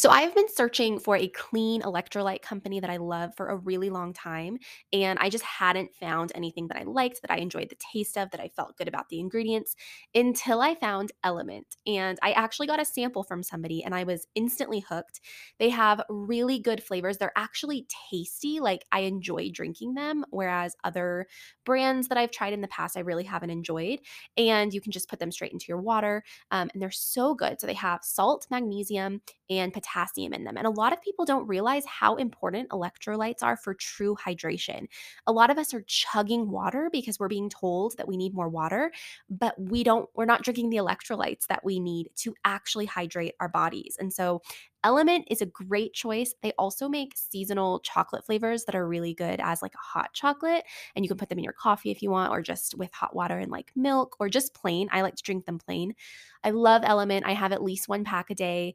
So I have been searching for a clean electrolyte company that I love for a really long time. And I just hadn't found anything that I liked, that I enjoyed the taste of, that I felt good about the ingredients until I found Element. And I actually got a sample from somebody and I was instantly hooked. They have really good flavors. They're actually tasty. Like I enjoy drinking them, whereas other brands that I've tried in the past, I really haven't enjoyed. And you can just put them straight into your water. Um, and they're so good. So they have salt, magnesium, and potassium in them. And a lot of people don't realize how important electrolytes are for true hydration. A lot of us are chugging water because we're being told that we need more water, but we don't, we're not drinking the electrolytes that we need to actually hydrate our bodies. And so Element is a great choice. They also make seasonal chocolate flavors that are really good as like a hot chocolate. And you can put them in your coffee if you want, or just with hot water and like milk, or just plain. I like to drink them plain. I love Element. I have at least one pack a day.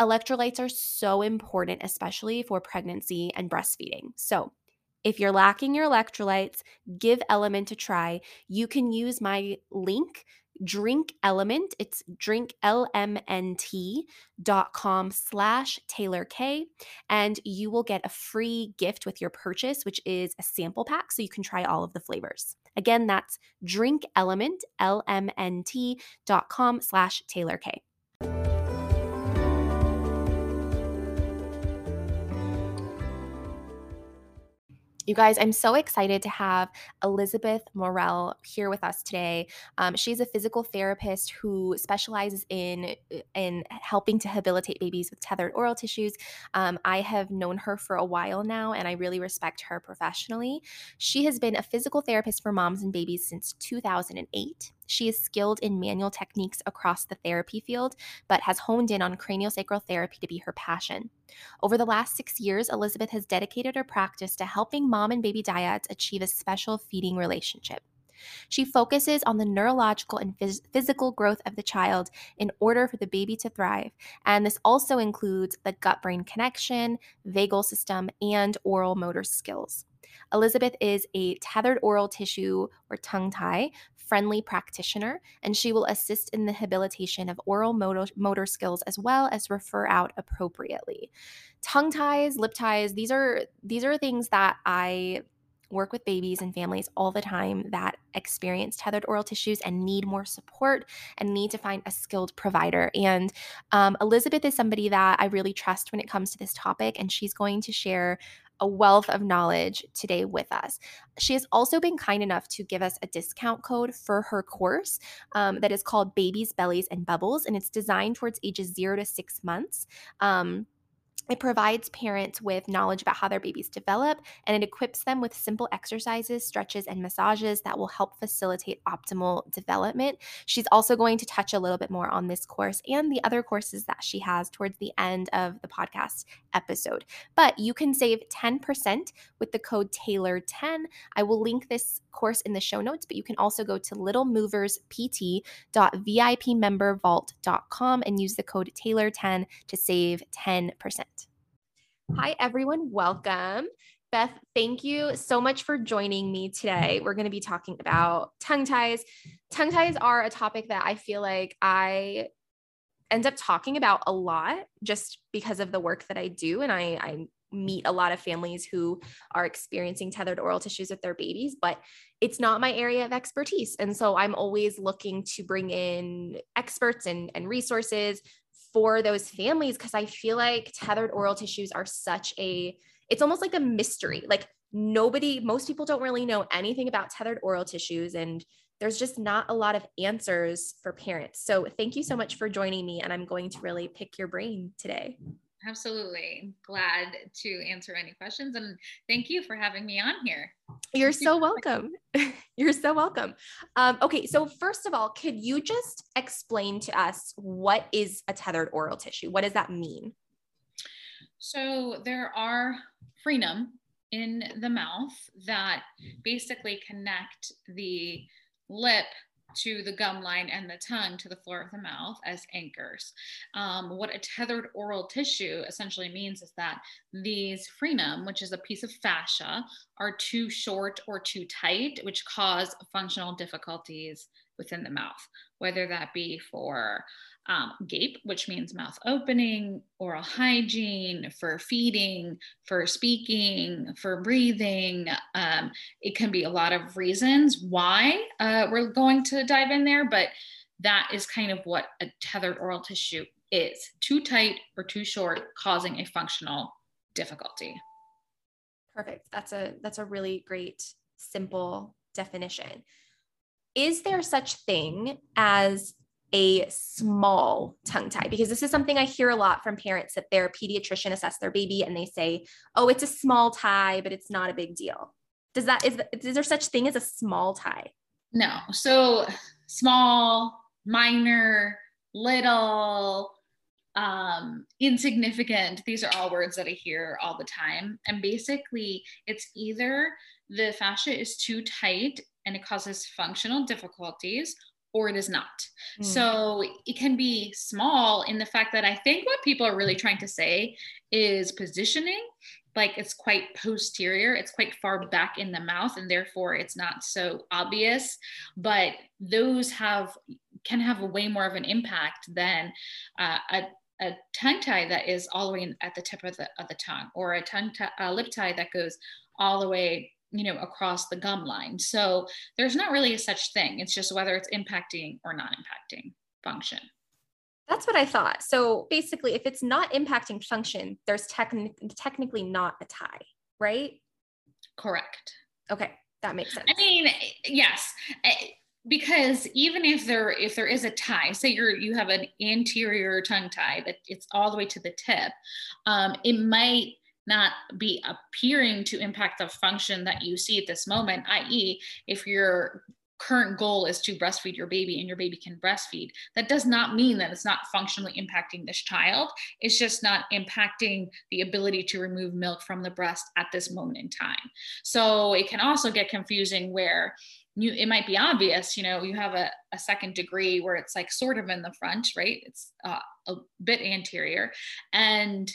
Electrolytes are so important, especially for pregnancy and breastfeeding. So, if you're lacking your electrolytes, give Element a try. You can use my link drink element it's drinklmnt.com slash taylor k and you will get a free gift with your purchase which is a sample pack so you can try all of the flavors again that's drinkelement lmnt.com slash taylor k You guys, I'm so excited to have Elizabeth Morel here with us today. Um, she's a physical therapist who specializes in in helping to habilitate babies with tethered oral tissues. Um, I have known her for a while now, and I really respect her professionally. She has been a physical therapist for moms and babies since 2008. She is skilled in manual techniques across the therapy field, but has honed in on craniosacral therapy to be her passion. Over the last six years, Elizabeth has dedicated her practice to helping mom and baby dyads achieve a special feeding relationship. She focuses on the neurological and phys- physical growth of the child in order for the baby to thrive. And this also includes the gut brain connection, vagal system, and oral motor skills. Elizabeth is a tethered oral tissue or tongue tie friendly practitioner, and she will assist in the habilitation of oral motor, motor skills as well as refer out appropriately. Tongue ties, lip ties, these are these are things that I work with babies and families all the time that experience tethered oral tissues and need more support and need to find a skilled provider. And um, Elizabeth is somebody that I really trust when it comes to this topic, and she's going to share a wealth of knowledge today with us. She has also been kind enough to give us a discount code for her course um, that is called Babies, Bellies, and Bubbles, and it's designed towards ages zero to six months. Um, it provides parents with knowledge about how their babies develop and it equips them with simple exercises, stretches, and massages that will help facilitate optimal development. She's also going to touch a little bit more on this course and the other courses that she has towards the end of the podcast episode. But you can save 10% with the code Taylor10. I will link this course in the show notes, but you can also go to littlemoverspt.vipmembervault.com and use the code Taylor10 to save 10%. Hi, everyone. Welcome. Beth, thank you so much for joining me today. We're going to be talking about tongue ties. Tongue ties are a topic that I feel like I end up talking about a lot just because of the work that I do. And I, I meet a lot of families who are experiencing tethered oral tissues with their babies, but it's not my area of expertise. And so I'm always looking to bring in experts and, and resources for those families because I feel like tethered oral tissues are such a, it's almost like a mystery. Like nobody, most people don't really know anything about tethered oral tissues. And there's just not a lot of answers for parents. So thank you so much for joining me. And I'm going to really pick your brain today. Absolutely. Glad to answer any questions. And thank you for having me on here. You're so welcome. You're so welcome. Um, okay. So, first of all, could you just explain to us what is a tethered oral tissue? What does that mean? So, there are frenum in the mouth that basically connect the lip to the gum line and the tongue to the floor of the mouth as anchors. Um, what a tethered oral tissue essentially means is that these frenum, which is a piece of fascia, are too short or too tight, which cause functional difficulties within the mouth, whether that be for um, gape, which means mouth opening, oral hygiene, for feeding, for speaking, for breathing. Um, it can be a lot of reasons why uh, we're going to dive in there, but that is kind of what a tethered oral tissue is too tight or too short, causing a functional difficulty. Perfect. That's a that's a really great simple definition. Is there such thing as a small tongue tie because this is something I hear a lot from parents that their pediatrician assess their baby and they say, "Oh, it's a small tie, but it's not a big deal." Does that is, is there such thing as a small tie? No. So small, minor, little, um, insignificant. These are all words that I hear all the time. And basically, it's either the fascia is too tight and it causes functional difficulties, or it is not. Mm. So it can be small in the fact that I think what people are really trying to say is positioning. Like it's quite posterior, it's quite far back in the mouth, and therefore it's not so obvious. But those have can have a way more of an impact than uh, a a tongue tie that is all the way at the tip of the, of the tongue or a tongue tie, a lip tie that goes all the way you know across the gum line. So there's not really a such thing. It's just whether it's impacting or not impacting function. That's what i thought. So basically if it's not impacting function there's techni- technically not a tie right? Correct. Okay that makes sense. i mean yes eh, because even if there if there is a tie say you're you have an anterior tongue tie that it's all the way to the tip um, it might not be appearing to impact the function that you see at this moment, i.e., if your current goal is to breastfeed your baby and your baby can breastfeed, that does not mean that it's not functionally impacting this child. It's just not impacting the ability to remove milk from the breast at this moment in time. So it can also get confusing where you it might be obvious you know you have a, a second degree where it's like sort of in the front right it's uh, a bit anterior and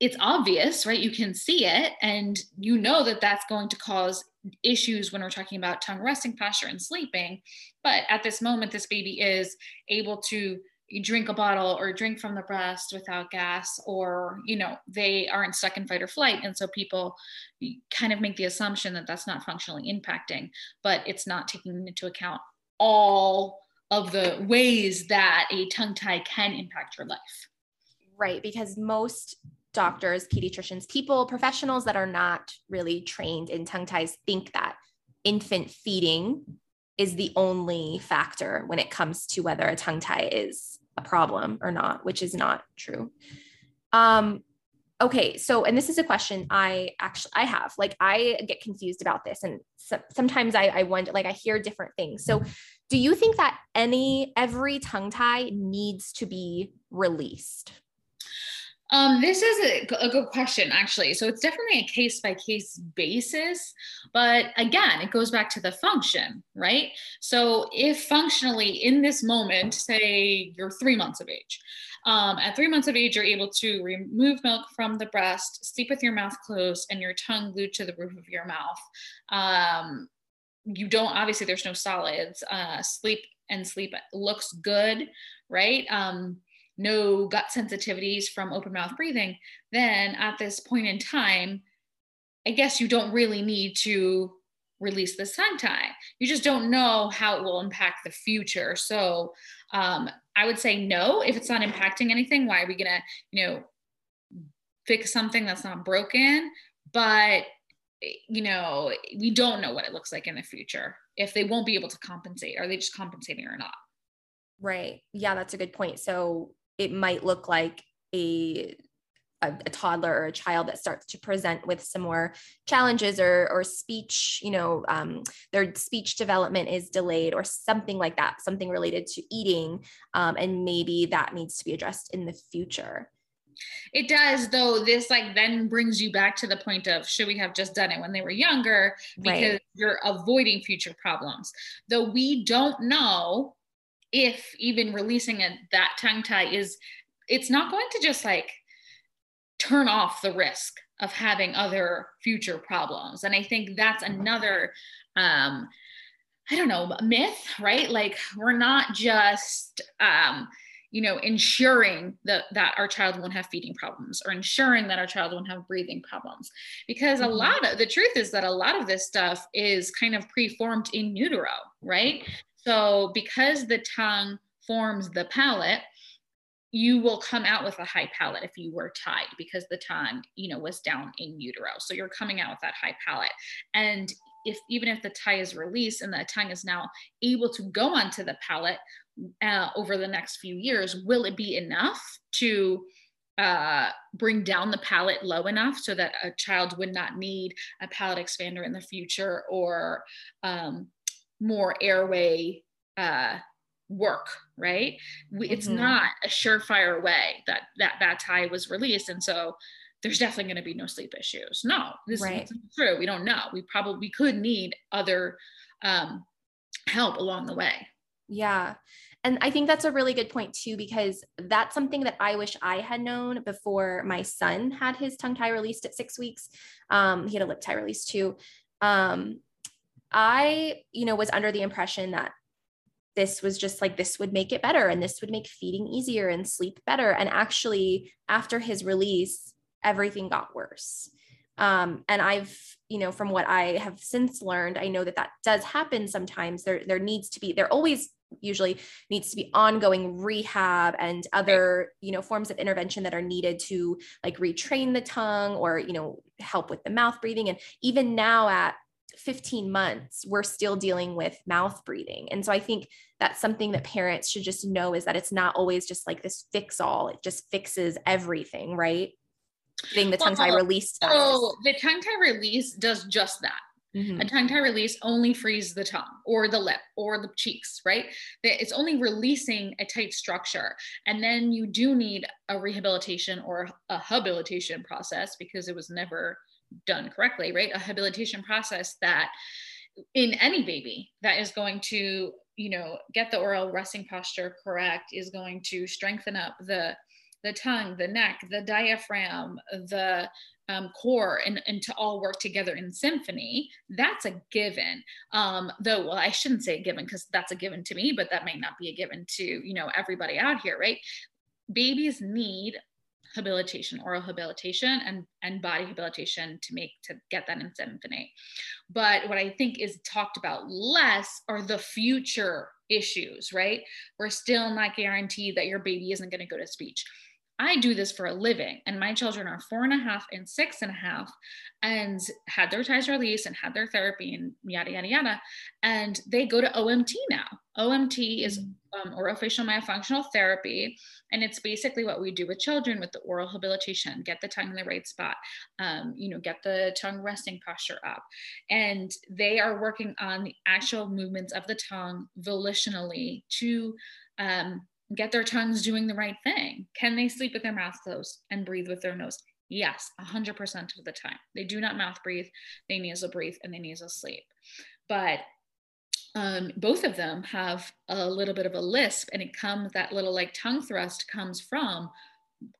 it's obvious, right? You can see it, and you know that that's going to cause issues when we're talking about tongue resting posture and sleeping. But at this moment, this baby is able to drink a bottle or drink from the breast without gas, or, you know, they aren't stuck in fight or flight. And so people kind of make the assumption that that's not functionally impacting, but it's not taking into account all of the ways that a tongue tie can impact your life. Right. Because most doctors, pediatricians, people, professionals that are not really trained in tongue ties think that infant feeding is the only factor when it comes to whether a tongue tie is a problem or not, which is not true. Um, okay, so and this is a question I actually I have. Like I get confused about this, and so, sometimes I, I wonder, like I hear different things. So, do you think that any every tongue tie needs to be released? Um, this is a, a, good question, actually. So it's definitely a case by case basis. But again, it goes back to the function, right? So if functionally in this moment, say you're three months of age, um, at three months of age, you're able to remove milk from the breast, sleep with your mouth closed, and your tongue glued to the roof of your mouth. Um, you don't, obviously, there's no solids. Uh, sleep and sleep looks good, right? Um, no gut sensitivities from open mouth breathing, then at this point in time, I guess you don't really need to release the tongue tie. You just don't know how it will impact the future. So um, I would say no, if it's not impacting anything, why are we gonna, you know, fix something that's not broken? But you know, we don't know what it looks like in the future. if they won't be able to compensate. Are they just compensating or not? Right. Yeah, that's a good point. So it might look like a a, a, toddler or a child that starts to present with some more challenges or or speech you know um, their speech development is delayed or something like that something related to eating um, and maybe that needs to be addressed in the future. It does though. This like then brings you back to the point of should we have just done it when they were younger? Because right. you're avoiding future problems. Though we don't know if even releasing a, that tongue tie is it's not going to just like turn off the risk of having other future problems. And i think that's another um i don't know myth right? Like we're not just um you know ensuring that that our child won't have feeding problems or ensuring that our child won't have breathing problems. Because a mm-hmm. lot of the truth is that a lot of this stuff is kind of preformed in utero right so because the tongue forms the palate you will come out with a high palate if you were tied because the tongue, you know, was down in utero. So you're coming out with that high palate. And if even if the tie is released and the tongue is now able to go onto the palate uh, over the next few years, will it be enough to uh, bring down the palate low enough so that a child would not need a palate expander in the future or um, more airway uh, work right we, it's mm-hmm. not a surefire way that that that tie was released and so there's definitely going to be no sleep issues no this right. is true we don't know we probably could need other um, help along the way yeah and I think that's a really good point too, because that's something that I wish I had known before my son had his tongue tie released at six weeks. Um, he had a lip tie released too. Um, I, you know, was under the impression that this was just like this would make it better and this would make feeding easier and sleep better. And actually after his release everything got worse. Um, and i've you know from what i have since learned i know that that does happen sometimes. There there needs to be there always usually needs to be ongoing rehab and other you know forms of intervention that are needed to like retrain the tongue or you know help with the mouth breathing. And even now at 15 months, we're still dealing with mouth breathing. And so I think that's something that parents should just know is that it's not always just like this fix all, it just fixes everything, right? Getting the tongue tie well, released. So the tongue tie release does just that. Mm-hmm. A tongue tie release only frees the tongue or the lip or the cheeks, right? It's only releasing a tight structure. And then you do need a rehabilitation or a habilitation process because it was never done correctly, right? A habilitation process that in any baby that is going to, you know, get the oral resting posture correct, is going to strengthen up the the tongue, the neck, the diaphragm, the um, core, and, and to all work together in symphony, that's a given. Um, though, well, I shouldn't say a given because that's a given to me, but that might not be a given to, you know, everybody out here, right? Babies need habilitation, oral habilitation, and, and body habilitation to make to get that in symphony. But what I think is talked about less are the future issues, right? We're still not guaranteed that your baby isn't going to go to speech. I do this for a living, and my children are four and a half and six and a half, and had their ties released and had their therapy and yada yada yada, and they go to OMT now. OMT is mm. um, orofacial myofunctional therapy, and it's basically what we do with children with the oral habilitation: get the tongue in the right spot, um, you know, get the tongue resting posture up, and they are working on the actual movements of the tongue volitionally to um, get their tongues doing the right thing. Can they sleep with their mouth closed and breathe with their nose? Yes, 100% of the time. They do not mouth breathe, they nasal breathe, and they nasal sleep. But um, both of them have a little bit of a lisp, and it comes that little like tongue thrust comes from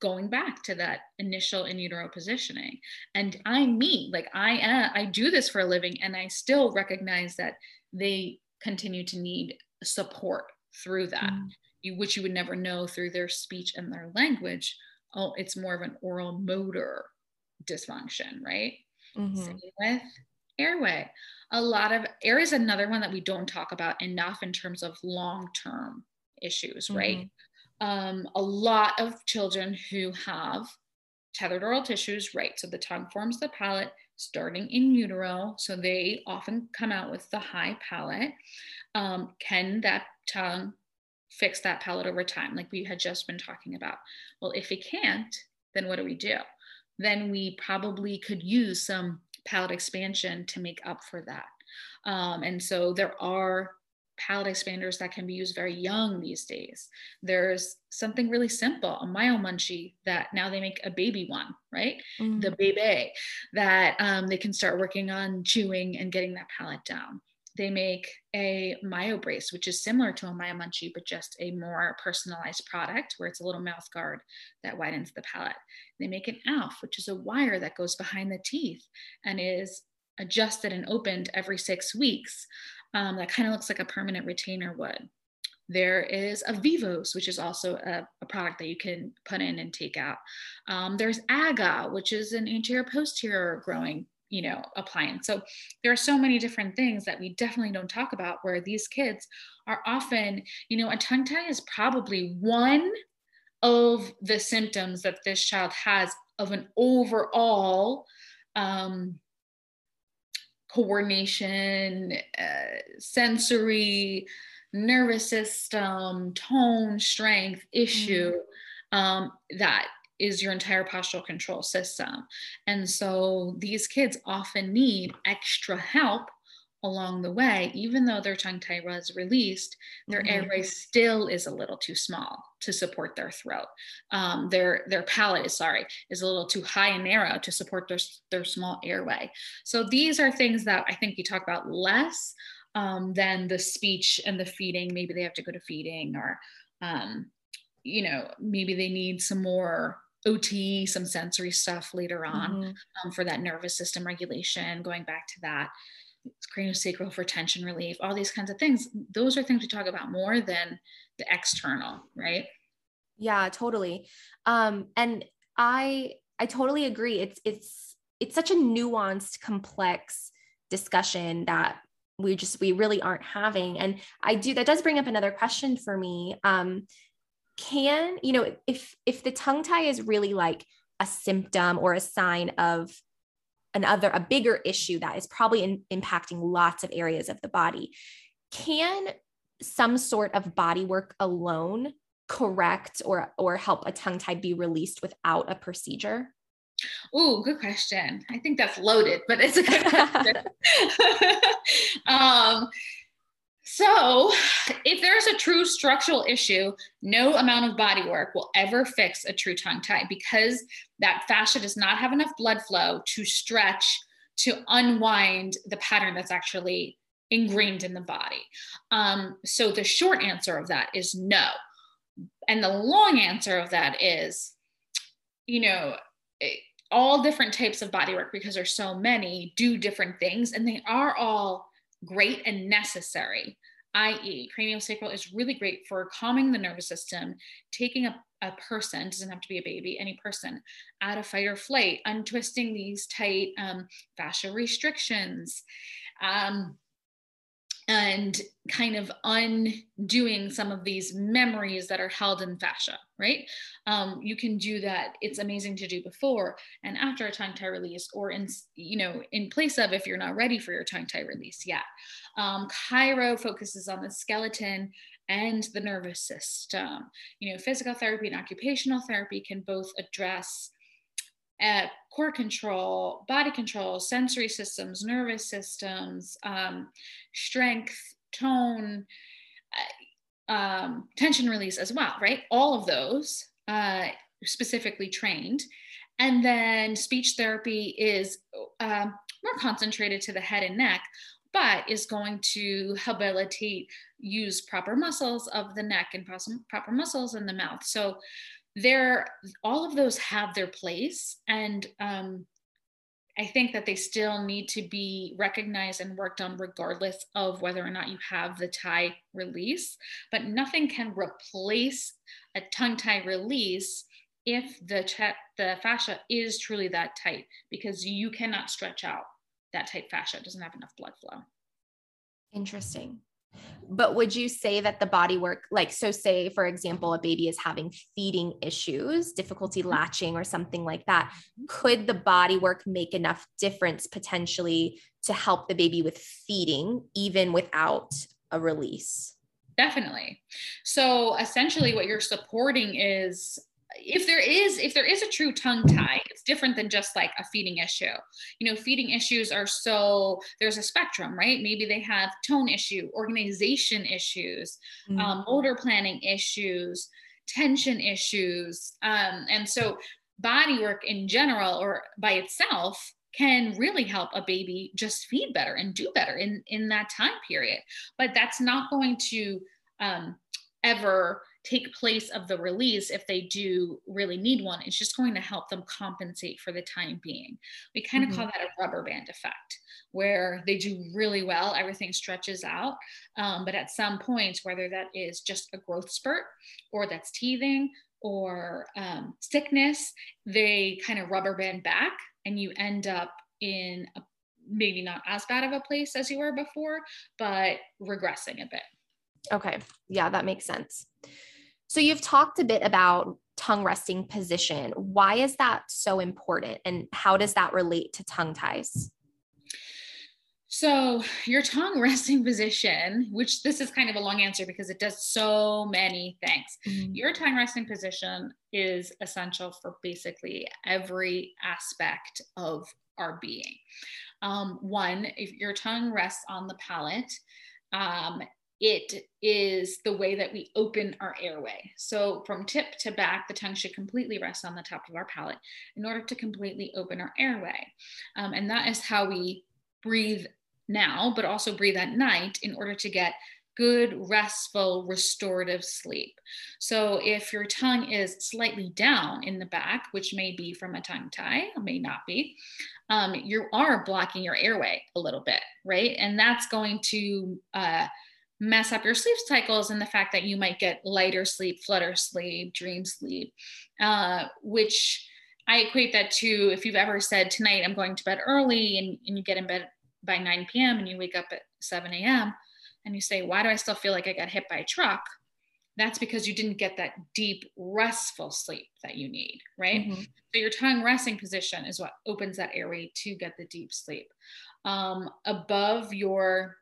going back to that initial in utero positioning. And I me, like I uh, I do this for a living, and I still recognize that they continue to need support through that. Mm you, which you would never know through their speech and their language. Oh, it's more of an oral motor dysfunction, right? Mm-hmm. Same with airway. A lot of air is another one that we don't talk about enough in terms of long term issues, mm-hmm. right? Um, a lot of children who have tethered oral tissues, right? So the tongue forms the palate, starting in utero. So they often come out with the high palate. Um, can that tongue fix that palate over time, like we had just been talking about? Well, if it can't, then what do we do? Then we probably could use some palate expansion to make up for that. Um, and so there are palate expanders that can be used very young these days. There's something really simple, a MyoMunchie that now they make a baby one, right? Mm. The baby that um, they can start working on chewing and getting that palate down. They make a MyoBrace, which is similar to a MyoMunchie, but just a more personalized product where it's a little mouth guard that widens the palate. They make an ALF, which is a wire that goes behind the teeth and is adjusted and opened every six weeks um, that kind of looks like a permanent retainer would. There is a Vivos, which is also a, a, product that you can put in and take out. Um, there's AGA, which is an anterior posterior growing, you know, appliance. So there are so many different things that we definitely don't talk about where these kids are often, you know, a tongue tie is probably one of the symptoms that this child has of an overall um, coordination, uh, sensory, nervous system, tone, strength issue mm-hmm. um, that is your entire postural control system. And so these kids often need extra help along the way, even though their tongue tie was released, their mm-hmm. airway still is a little too small to support their throat. Um, their their palate is sorry is a little too high and narrow to support their their small airway. So these are things that I think we talk about less um, than the speech and the feeding. Maybe they have to go to feeding, or um, you know maybe they need some more OT, some sensory stuff later on mm-hmm. um, for that nervous system regulation. Going back to that craniosacral for tension relief, all these kinds of things. Those are things we talk about more than the external, right? Yeah, totally. Um, and I I totally agree. It's it's it's such a nuanced, complex discussion that we just we really aren't having. And I do that does bring up another question for me. Um, can you know if if the tongue tie is really like a symptom or a sign of another a bigger issue that is probably in, impacting lots of areas of the body can some sort of body work alone correct or or help a tongue tie be released without a procedure Oh, good question. I think that's loaded, but it's a good question. um, so, if there's a true structural issue, no amount of body work will ever fix a true tongue tie because that fascia does not have enough blood flow to stretch to unwind the pattern that's actually ingrained in the body. Um, so, the short answer of that is no. And the long answer of that is, you know, all different types of body work because there's so many do different things and they are all great and necessary i.e., craniosacral is really great for calming the nervous system, taking a, a person, doesn't have to be a baby, any person, out of fight or flight, untwisting these tight um, fascia restrictions. Um, and kind of undoing some of these memories that are held in fascia, right? Um, you can do that. It's amazing to do before and after a tongue tie release, or in you know in place of if you're not ready for your tongue tie release yet. Um, Chiro focuses on the skeleton and the nervous system. You know, physical therapy and occupational therapy can both address uh, core control, body control, sensory systems, nervous systems, um, strength, tone, uh, um, tension release as well, right? All of those uh, specifically trained. And then speech therapy is uh, more concentrated to the head and neck, but is going to habilitate, use proper muscles of the neck and proper muscles in the mouth. So there all of those have their place and um, i think that they still need to be recognized and worked on regardless of whether or not you have the tie release but nothing can replace a tongue tie release if the ch- the fascia is truly that tight because you cannot stretch out that tight fascia. It doesn't have enough blood flow. Interesting but would you say that the body work like so say for example a baby is having feeding issues difficulty mm-hmm. latching or something like that could the body work make enough difference potentially to help the baby with feeding even without a release definitely so essentially what you're supporting is if there is if there is a true tongue tie it's different than just like a feeding issue. You know feeding issues are so there's a spectrum right? Maybe they have tone issue organization issues mm-hmm. um, motor planning issues tension issues um, and so body work in general or by itself can really help a baby just feed better and do better in in that time period. But that's not going to um, ever take place of the release if they do really need one. It's just going to help them compensate for the time being. We kind of mm-hmm. call that a rubber band effect, where they do really well, everything stretches out. Um, but at some point, whether that is just a growth spurt or that's teething or um, sickness, they kind of rubber band back and you end up in a, maybe not as bad of a place as you were before, but regressing a bit. Okay. Yeah, that makes sense. So you've talked a bit about tongue resting position. Why is that so important and how does that relate to tongue ties? So, your tongue resting position, which this is kind of a long answer because it does so many things. Mm-hmm. Your tongue resting position is essential for basically every aspect of our being. Um, one, if your tongue rests on the palate, um, it is the way that we open our airway. So from tip to back, the tongue should completely rest on the top of our palate in order to completely open our airway. Um, and that is how we breathe now, but also breathe at night in order to get good, restful, restorative sleep. So if your tongue is slightly down in the back, which may be from a tongue tie, may not be, um, you are blocking your airway a little bit, right? And that's going to uh, mess up your sleep cycles and the fact that you might get lighter sleep, flutter sleep, dream sleep, uh, which I equate that to if you've ever said, Tonight I'm going to bed early, and, and you get in bed by 9 p.m. and you wake up at 7 a.m. and you say, Why do I still feel like I got hit by a truck? That's because you didn't get that deep, restful sleep that you need, right? Mm-hmm. So, your tongue resting position is what opens that airway to get the deep sleep. Um, above your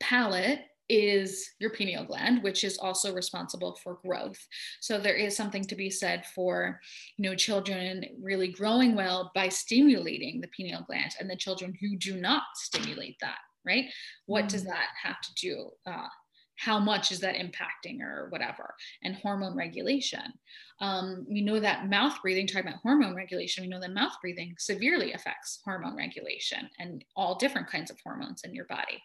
palate is your pineal gland which is also responsible for growth so there is something to be said for you know children really growing well by stimulating the pineal gland and the children who do not stimulate that right what mm. does that have to do uh, how much is that impacting or whatever and hormone regulation. Um, we know that mouth breathing talking about hormone regulation we know that mouth breathing severely affects hormone regulation and all different kinds of hormones in your body.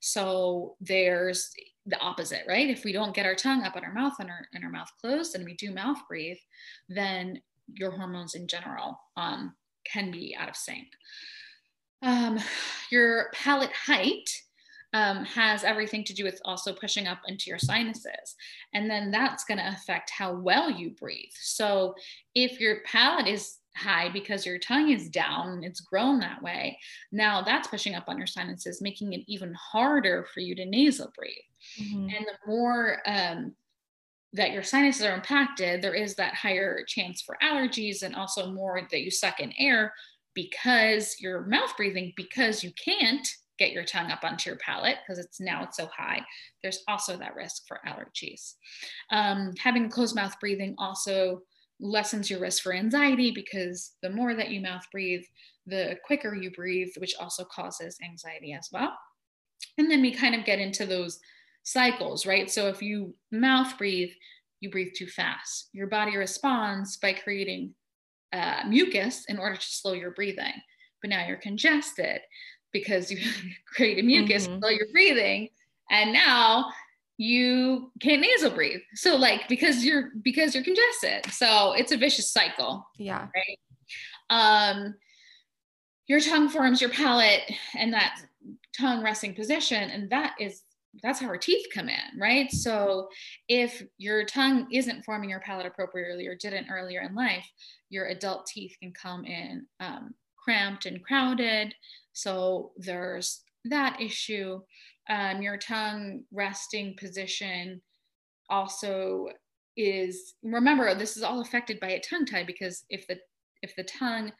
So there's the opposite right? If we don't get our tongue up in our mouth and our, and our mouth closed and we do mouth breathe then your hormones in general um, can be out of sync. Um, your palate height um, has everything to do with also pushing up into your sinuses. And then that's going to affect how well you breathe. So if your palate is high because your tongue is down and it's grown that way, now that's pushing up on your sinuses, making it even harder for you to nasal breathe. Mm-hmm. And the more um, that your sinuses are impacted, there is that higher chance for allergies and also more that you suck in air because you're mouth breathing because you can't get your tongue up onto your palate because it's now it's so high. There's also that risk for allergies. Um, having closed mouth breathing also lessens your risk for anxiety because the more that you mouth breathe, the quicker you breathe, which also causes anxiety as well. And then we kind of get into those cycles, right? So if you mouth breathe, you breathe too fast. Your body responds by creating uh, mucus in order to slow your breathing. But now you're congested because you create a mucus mm-hmm. while you're breathing and now you can't nasal breathe. So like because you're because you're congested. So it's a vicious cycle yeah. right? Um your tongue forms your palate and that tongue resting position and that is that's how our teeth come in right? So if your tongue isn't forming your palate appropriately or didn't earlier in life your adult teeth can come in um, cramped and crowded so there's that issue. Um, your tongue resting position also is remember this is all affected by a tongue tie because if the if the tongue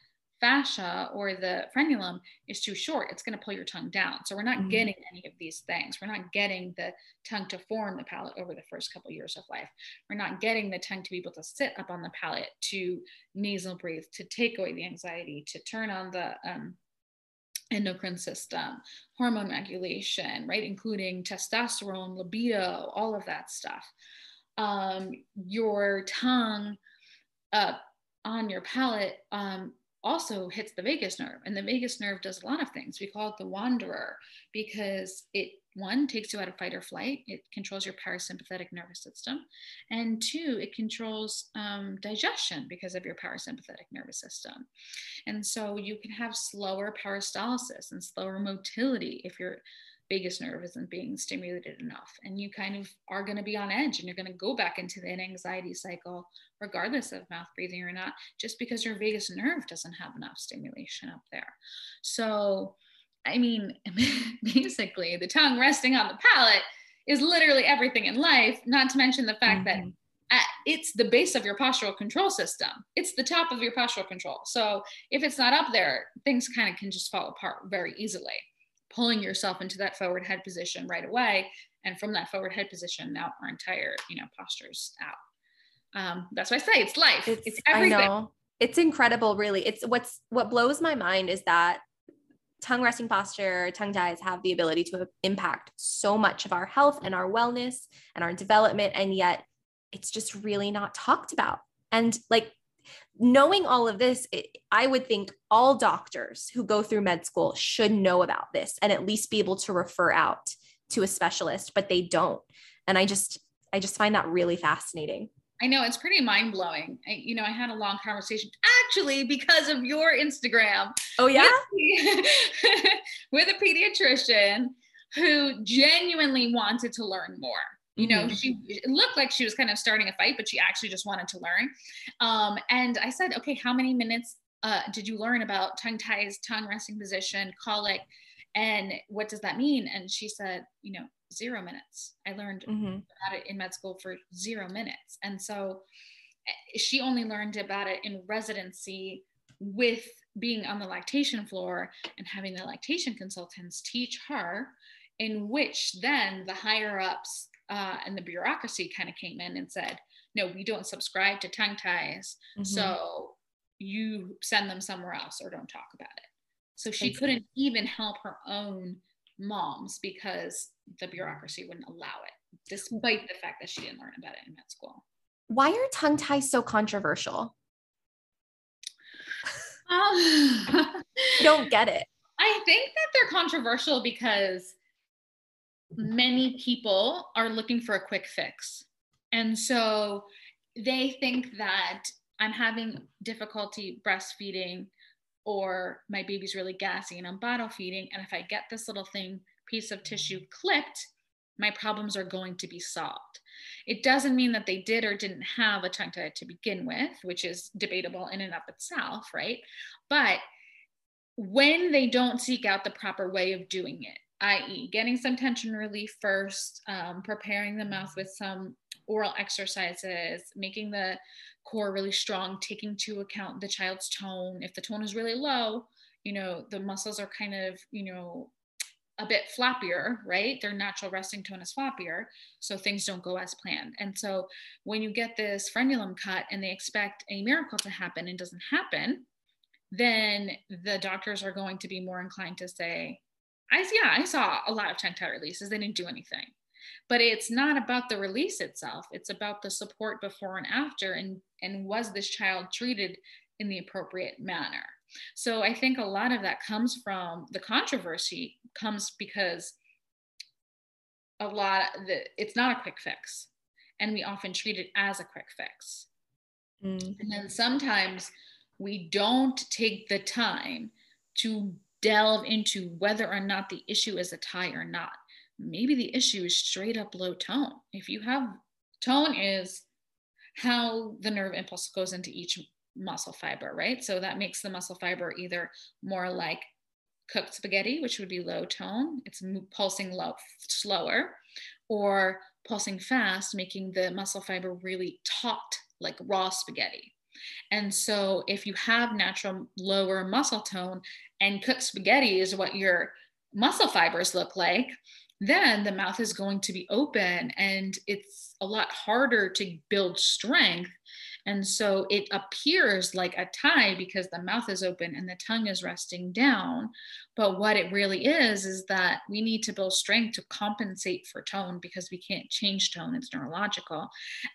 fascia or the frenulum is too short, it's going to pull your tongue down. So we're not mm-hmm. getting any of these things. We're not getting the tongue to form the palate over the first couple years of life. We're not getting the tongue to be able to sit up on the palate, to nasal breathe, to take away the anxiety, to turn on the um, endocrine system, hormone regulation, right, including testosterone, libido, all of that stuff. Um, your tongue uh, on your palate um, also hits the vagus nerve. And the vagus nerve does a lot of things. We call it the wanderer because it, one, takes you out of fight or flight, it controls your parasympathetic nervous system. And two, it controls um, digestion because of your parasympathetic nervous system. And so you can have slower peristalsis and slower motility if you're vagus nerve isn't being stimulated enough and you kind of are going to be on edge and you're going to go back into the anxiety cycle regardless of mouth breathing or not just because your vagus nerve doesn't have enough stimulation up there so i mean basically the tongue resting on the palate is literally everything in life not to mention the fact mm-hmm. that it's the base of your postural control system. It's the top of your postural control. So if it's not up there, things kind of can just fall apart very easily pulling yourself into that forward head position right away. And from that forward head position, now our entire, you know, posture's out. Um, that's why I say it's life. It's, it's everything. I know. It's incredible, really. It's what's what blows my mind is that tongue resting posture, tongue ties have the ability to impact so much of our health and our wellness and our development. And yet it's just really not talked about. And like knowing all of this, it, I would think all doctors who go through med school should know about this and at least be able to refer out to a specialist, but they don't. And I just, I just find that really fascinating. I know it's pretty mind blowing. You know, I had a long conversation actually because of your Instagram. Oh yeah, with, with a pediatrician who genuinely wanted to learn more you know mm-hmm. she it looked like she was kind of starting a fight but she actually just wanted to learn um, and i said okay how many minutes uh, did you learn about tongue ties tongue resting position colic and what does that mean and she said you know zero minutes i learned mm-hmm. about it in med school for zero minutes and so eh, she only learned about it in residency with being on the lactation floor and having the lactation consultants teach her in which then the higher ups uh, and the bureaucracy kind of came in and said, no, we don't subscribe to tongue ties. Mm-hmm. So you send them somewhere else or don't talk about it. So she couldn't even help her own moms because the bureaucracy wouldn't allow it, despite the fact that she didn't learn about it in med school. Why are tongue ties so controversial? Um, don't get it. I think that they're controversial because many people are looking for a quick fix. And so they think that I'm having difficulty breastfeeding or my baby's really gassy and I'm bottle feeding. And if I get this little thing, piece of tissue clipped, my problems are going to be solved. It doesn't mean that they did or didn't have a tongue tie to begin with, which is debatable in and of itself, right? But when they don't seek out the proper way of doing it, i.e., getting some tension relief first, um, preparing the mouth with some oral exercises, making the core really strong, taking into account the child's tone. If the tone is really low, you know, the muscles are kind of, you know, a bit flappier, right? Their natural resting tone is flappier, so things don't go as planned. And so when you get this frenulum cut and they expect a miracle to happen and doesn't happen, then the doctors are going to be more inclined to say, I yeah, I saw a lot of tongue tie releases. They didn't do anything. But it's not about the release itself. It's about the support before and after and and was this child treated in the appropriate manner. So I think a lot of that comes from the controversy comes because a lot the, it's not a quick fix and we often treat it as a quick fix. Mm. And then sometimes we don't take the time to delve into whether or not the issue is a tie or not. Maybe the issue is straight up low tone. If you have tone is how the nerve impulse goes into each muscle fiber, right? So that makes the muscle fiber either more like cooked spaghetti, which would be low tone, it's pulsing low, slower, or pulsing fast, making the muscle fiber really taut, like raw spaghetti. And so, if you have natural lower muscle tone and cooked spaghetti is what your muscle fibers look like, then the mouth is going to be open and it's a lot harder to build strength and so it appears like a tie because the mouth is open and the tongue is resting down. But what it really is, is that we need to build strength to compensate for tone because we can't change tone, it's neurological.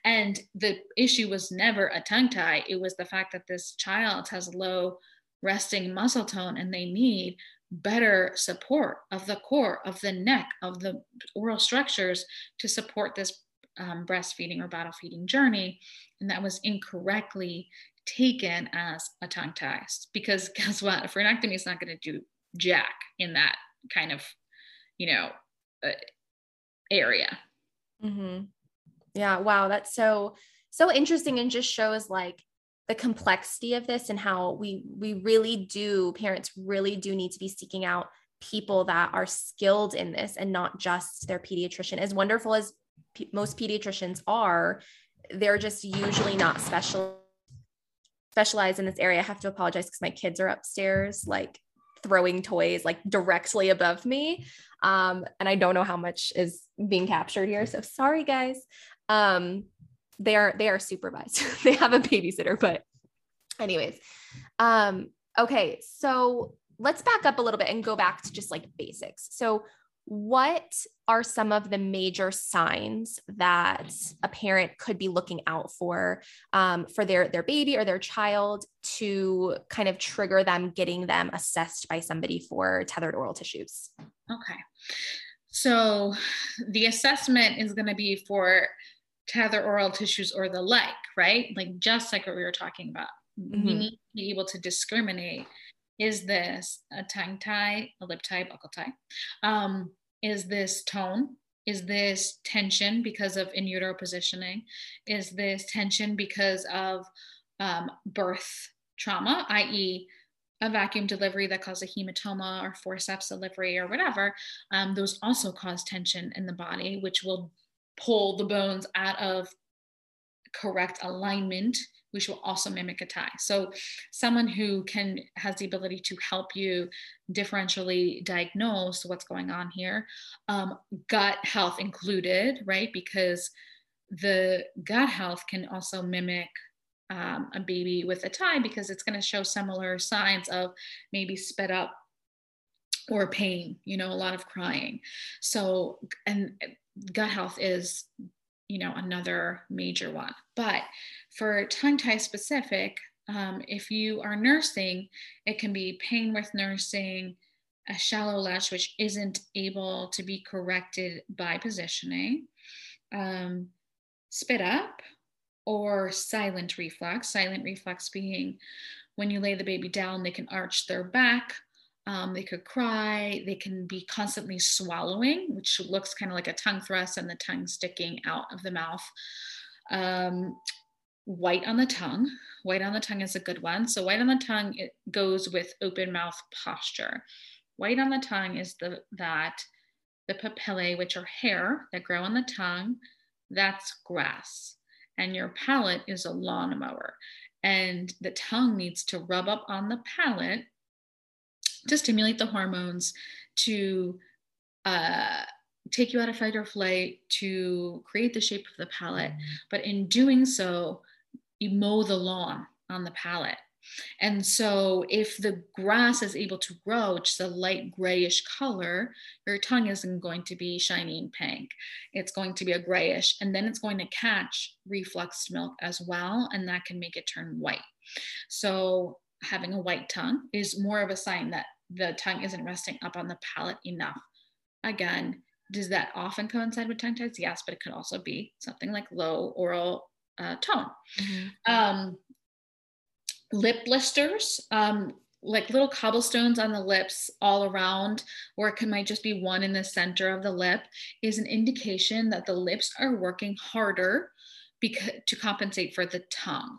And the issue was never a tongue tie, it was the fact that this child has low resting muscle tone and they need better support of the core, of the neck, of the oral structures to support this um, breastfeeding or bottle feeding journey. And that was incorrectly taken as a tongue tie. Because guess what? A frenectomy is not going to do jack in that kind of, you know, uh, area. Mm-hmm. Yeah. Wow. That's so, so interesting and just shows like the complexity of this and how we we really do parents really do need to be seeking out people that are skilled in this and not just their pediatrician as wonderful as most pediatricians are, they're just usually not special specialized in this area. I have to apologize because my kids are upstairs, like throwing toys like directly above me. Um, and I don't know how much is being captured here. So sorry, guys. Um, they are they are supervised. they have a babysitter, but anyways. Um, okay, so let's back up a little bit and go back to just like basics. So what are some of the major signs that a parent could be looking out for um, for their their baby or their child to kind of trigger them getting them assessed by somebody for tethered oral tissues okay so the assessment is going to be for tethered oral tissues or the like right like just like what we were talking about mm-hmm. we need to be able to discriminate is this a tongue tie, a lip tie, buccal tie? Um, is this tone? Is this tension because of in utero positioning? Is this tension because of um, birth trauma, i.e., a vacuum delivery that caused a hematoma or forceps delivery or whatever? Um, those also cause tension in the body, which will pull the bones out of correct alignment which will also mimic a tie. So someone who can has the ability to help you differentially diagnose what's going on here, um, gut health included, right? Because the gut health can also mimic um, a baby with a tie because it's going to show similar signs of maybe spit up or pain, you know, a lot of crying. So, and gut health is you know another major one. But for tongue tie specific um, if you are nursing it can be pain with nursing a shallow latch which isn't able to be corrected by positioning um, spit up or silent reflux. Silent reflux being when you lay the baby down they can arch their back um, they could cry. They can be constantly swallowing, which looks kind of like a tongue thrust and the tongue sticking out of the mouth. Um, white on the tongue. White on the tongue is a good one. So, white on the tongue it goes with open mouth posture. White on the tongue is the that the papillae, which are hair that grow on the tongue, that's grass. And your palate is a lawnmower. And the tongue needs to rub up on the palate to stimulate the hormones, to uh, take you out of fight or flight, to create the shape of the palate. Mm-hmm. But in doing so, you mow the lawn on the palate. And so, if the grass is able to grow, which is a light grayish color, your tongue isn't going to be shiny and pink. It's going to be a grayish, and then it's going to catch refluxed milk as well, and that can make it turn white. So, having a white tongue is more of a sign that the tongue isn't resting up on the palate enough. Again, does that often coincide with tongue ties? Yes, but it could also be something like low oral uh, tone. Mm-hmm. Um, lip blisters, um, like little cobblestones on the lips all around, or it can, might just be one in the center of the lip, is an indication that the lips are working harder because, to compensate for the tongue.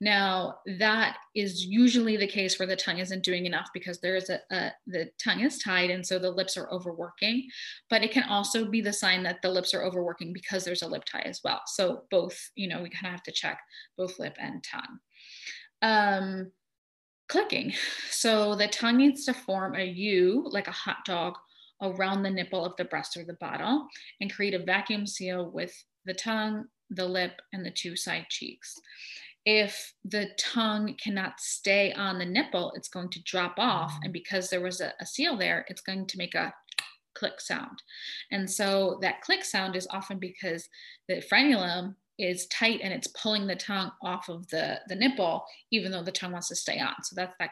Now, that is usually the case where the tongue isn't doing enough because there is a, a, the tongue is tied and so the lips are overworking. But it can also be the sign that the lips are overworking because there's a lip tie as well. So both, you know, we kind of have to check both lip and tongue. Um, clicking. So the tongue needs to form a U like a hot dog around the nipple of the breast or the bottle and create a vacuum seal with the tongue, the lip, and the two side cheeks if the tongue cannot stay on the nipple, it's going to drop off. And because there was a, a, seal there, it's going to make a click sound. And so that click sound is often because the frenulum is tight and it's pulling the tongue off of the, the nipple, even though the tongue wants to stay on. So that's that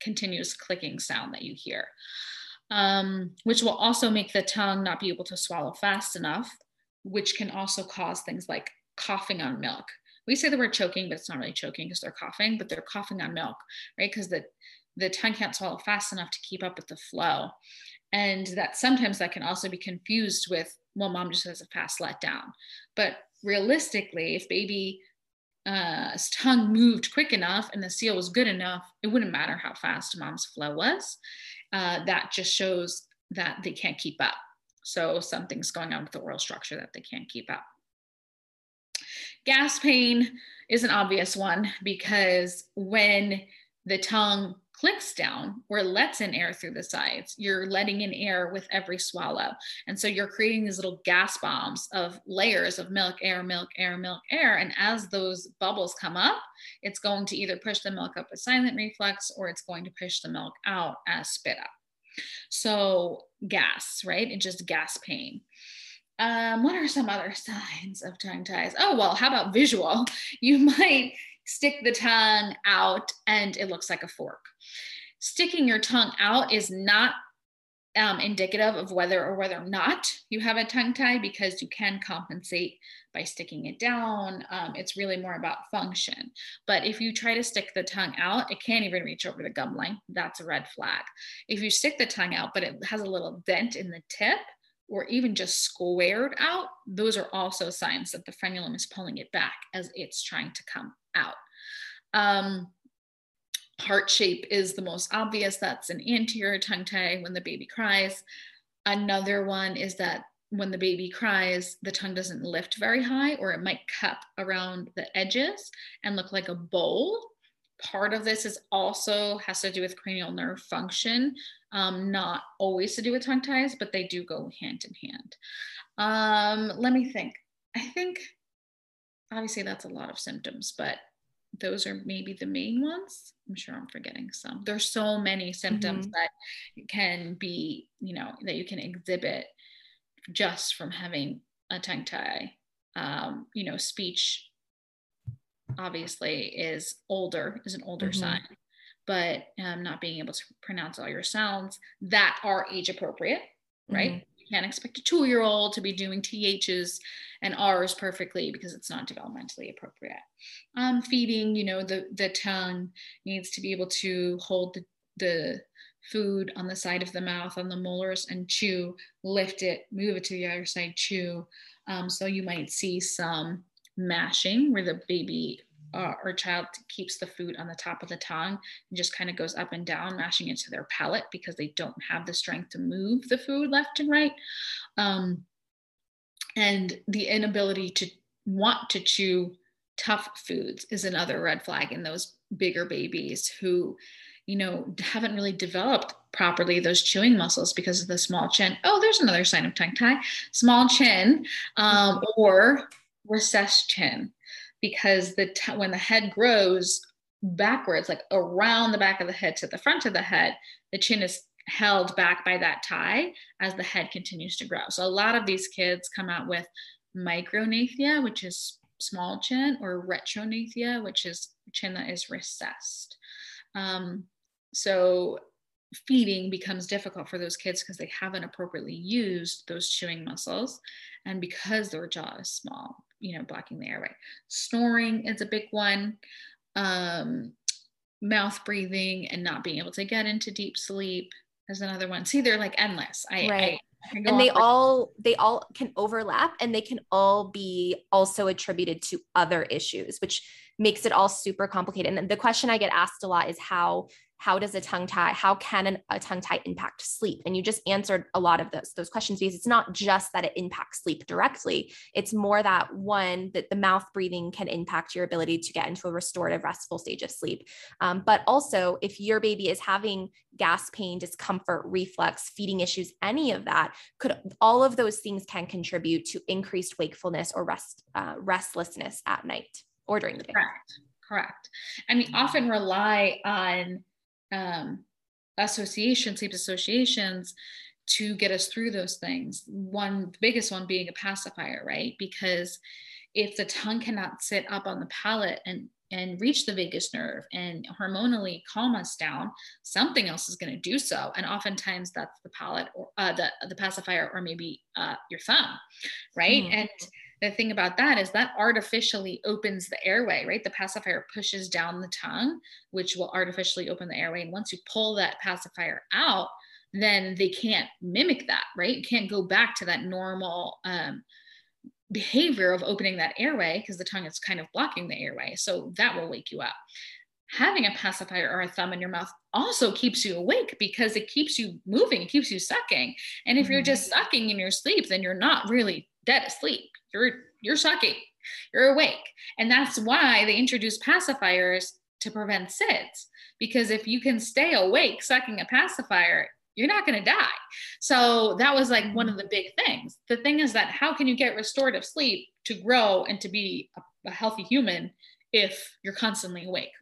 continuous clicking sound that you hear, um, which will also make the tongue not be able to swallow fast enough, which can also cause things like coughing on milk we say the word choking, but it's not really choking because they're coughing, but they're coughing on milk, right? Because the the tongue can't swallow fast enough to keep up with the flow. And that sometimes that can also be confused with, well, mom just has a fast letdown. But realistically, if baby uh, tongue moved quick enough and the seal was good enough, it wouldn't matter how fast mom's flow was. Uh, that just shows that they can't keep up. So something's going on with the oral structure that they can't keep up. Gas pain is an obvious one because when the tongue clicks down or lets in air through the sides, you're letting in air with every swallow. And so you're creating these little gas bombs of layers of milk, air, milk, air, milk, air. And as those bubbles come up, it's going to either push the milk up as silent reflux or it's going to push the milk out as spit up. So gas, right? It's just gas pain. Um, what are some other signs of tongue ties? Oh, well, how about visual? You might stick the tongue out and it looks like a fork. Sticking your tongue out is not um, indicative of whether or whether or not you have a tongue tie because you can compensate by sticking it down. Um, it's really more about function. But if you try to stick the tongue out, it can't even reach over the gum line. That's a red flag. If you stick the tongue out, but it has a little dent in the tip, or even just squared out, those are also signs that the frenulum is pulling it back as it's trying to come out. Um, heart shape is the most obvious. That's an anterior tongue tie when the baby cries. Another one is that when the baby cries, the tongue doesn't lift very high, or it might cup around the edges and look like a bowl. Part of this is also has to do with cranial nerve function um, not always to do with tongue ties, but they do go hand in hand. Um, let me think. I think obviously that's a lot of symptoms, but those are maybe the main ones. I'm sure I'm forgetting some. There's so many symptoms mm-hmm. that can be, you know, that you can exhibit just from having a tongue tie. Um, you know, speech obviously is older, is an older mm-hmm. sign but um, not being able to pronounce all your sounds that are age appropriate, right? Mm-hmm. You can't expect a two year old to be doing THs and Rs perfectly because it's not developmentally appropriate. Um, feeding, you know, the, the tongue needs to be able to hold the, the food on the side of the mouth on the molars and chew, lift it, move it to the other side, chew. Um, so you might see some mashing where the baby uh, or child keeps the food on the top of the tongue and just kind of goes up and down, mashing it to their palate because they don't have the strength to move the food left and right. Um, and the inability to want to chew tough foods is another red flag in those bigger babies who you know haven't really developed properly those chewing muscles because of the small chin. Oh there's another sign of tongue tie. Small chin um, or recessed chin because the t- when the head grows backwards, like around the back of the head to the front of the head, the chin is held back by that tie as the head continues to grow. So a lot of these kids come out with micrognathia, which is small chin, or retrognathia, which is chin that is recessed. Um, so feeding becomes difficult for those kids because they haven't appropriately used those chewing muscles and because their jaw is small you know, blocking the airway. Snoring is a big one. Um, mouth breathing and not being able to get into deep sleep is another one. See, they're like endless. I, right. and they all they all can overlap and they can all be also attributed to other issues which makes it all super complicated and the question i get asked a lot is how how does a tongue tie how can an, a tongue tie impact sleep? And you just answered a lot of those those questions because it's not just that it impacts sleep directly. It's more that one that the mouth breathing can impact your ability to get into a restorative restful stage of sleep. Um, but also if your baby is having gas pain discomfort reflux feeding issues any of that could all of those things can contribute to increased wakefulness or rest uh, restlessness at night or during the day. Correct. Correct. And we often rely on um, associations, sleep associations to get us through those things. One, the biggest one being a pacifier, right? Because if the tongue cannot sit up on the palate and and reach the vagus nerve and hormonally calm us down, something else is going to do so. And oftentimes that's the palate or uh, the the pacifier or maybe uh, your thumb, right? Mm. And the thing about that is that artificially opens the airway, right? The pacifier pushes down the tongue, which will artificially open the airway. And once you pull that pacifier out, then they can't mimic that, right? You can't go back to that normal um, behavior of opening that airway because the tongue is kind of blocking the airway. So that will wake you up. Having a pacifier or a thumb in your mouth also keeps you awake because it keeps you moving, it keeps you sucking. And if you're mm-hmm. just sucking in your sleep, then you're not really dead asleep. You're you're sucking. You're awake. And that's why they introduce pacifiers to prevent SIDS because if you can stay awake sucking a pacifier you're not going to die. So that was like one of the big things. The thing is that how can you get restorative sleep to grow and to be a, a healthy human if you're constantly awake?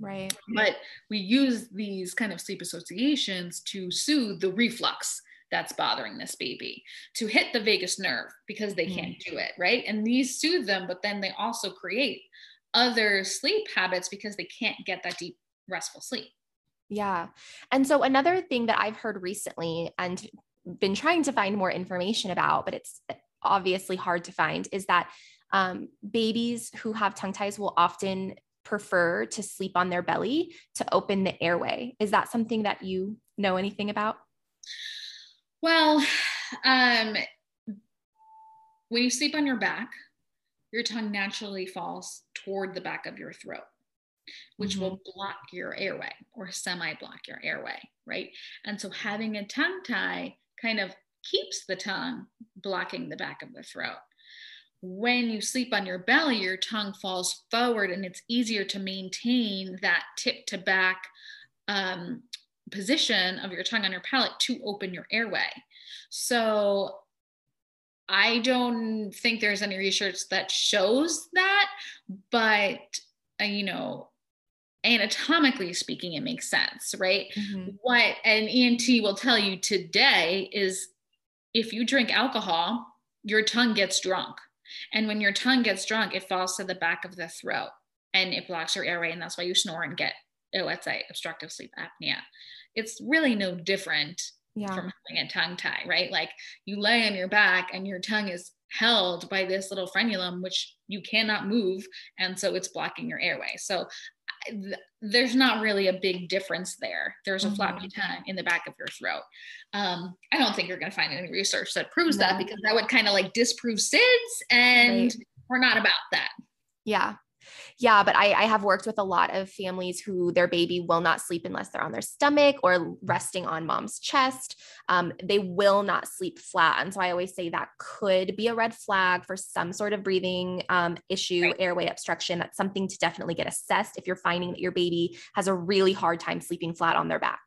Right. But we use these kind of sleep associations to soothe the reflux that's bothering this baby to hit the vagus nerve because they can't mm. do it right? And these soothe them but then they also create other sleep habits because they can't get that deep restful sleep. Yeah. And so another thing that i've heard recently and been trying to find more information about but it's obviously hard to find is that um, babies who have tongue ties will often prefer to sleep on their belly to open the airway. Is that something that you know anything about well, um, when you sleep on your back, your tongue naturally falls toward the back of your throat, which mm-hmm. will block your airway or semi block your airway, right? And so having a tongue tie kind of keeps the tongue blocking the back of the throat. When you sleep on your belly, your tongue falls forward and it's easier to maintain that tip to back um, position of your tongue on your palate to open your airway. So I don't think there's any research that shows that, but uh, you know, anatomically speaking, it makes sense, right? Mm-hmm. What an ENT will tell you today is if you drink alcohol, your tongue gets drunk. And when your tongue gets drunk, it falls to the back of the throat and it blocks your airway. And that's why you snore and get, oh, let's say, obstructive sleep apnea it's really no different yeah. from having a tongue tie, right? Like you lay on your back and your tongue is held by this little frenulum, which you cannot move. And so it's blocking your airway. So th- there's not really a big difference there. There's a mm-hmm. flappy tongue in the back of your throat. Um, I don't think you're going to find any research that proves no. that because that would kind of like disprove SIDS and right. we're not about that. Yeah yeah, but I, I have worked with a lot of families who their baby will not sleep unless they're on their stomach or resting on mom's chest. Um, they will not sleep flat. And so I always say that could be a red flag for some sort of breathing um, issue, right. airway obstruction. That's something to definitely get assessed if you're finding that your baby has a really hard time sleeping flat on their back.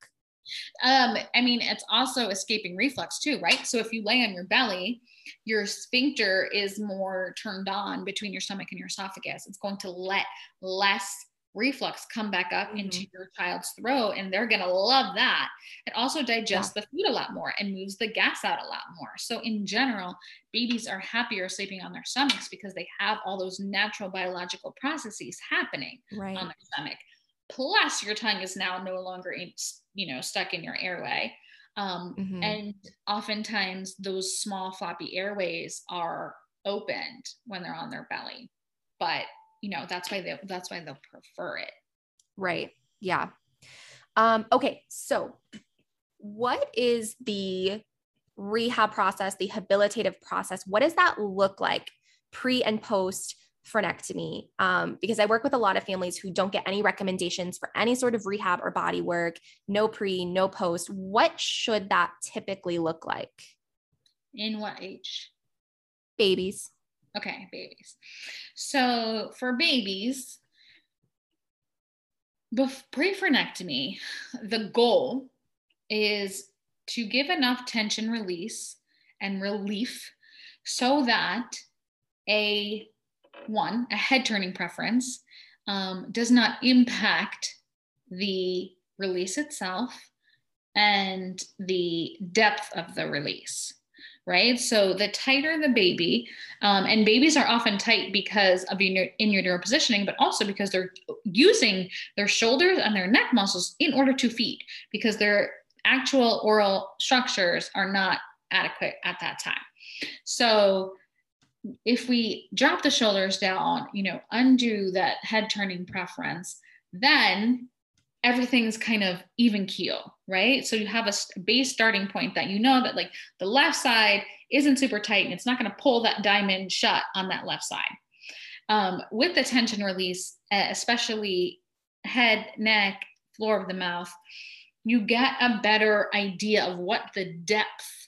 Um, I mean, it's also escaping reflux too, right? So if you lay on your belly, your sphincter is more turned on between your stomach and your esophagus. It's going to let less reflux come back up mm-hmm. into your child's throat and they're going to love that it also digests yeah. the food a lot more and moves the gas out a lot more so in general babies are happier sleeping on their stomachs because they have all those natural biological processes happening right. on their stomach plus your tongue is now no longer in, you know stuck in your airway um, mm-hmm. and oftentimes those small floppy airways are opened when they're on their belly but you know that's why they that's why they'll prefer it. Right. Yeah. Um, okay. So what is the rehab process, the habilitative process, what does that look like pre and post frenectomy? Um, because I work with a lot of families who don't get any recommendations for any sort of rehab or body work, no pre, no post. What should that typically look like? In what age? Babies. Okay, babies. So for babies, pre frenectomy, the goal is to give enough tension release and relief so that a one, a head turning preference um, does not impact the release itself and the depth of the release right? So the tighter the baby, um, and babies are often tight because of your in your neural positioning, but also because they're using their shoulders and their neck muscles in order to feed because their actual oral structures are not adequate at that time. So if we drop the shoulders down, you know, undo that head turning preference, then everything's kind of even keel, right? So you have a base starting point that you know that like the left side isn't super tight and it's not going to pull that diamond shut on that left side. Um, with the tension release, especially head, neck, floor of the mouth, you get a better idea of what the depth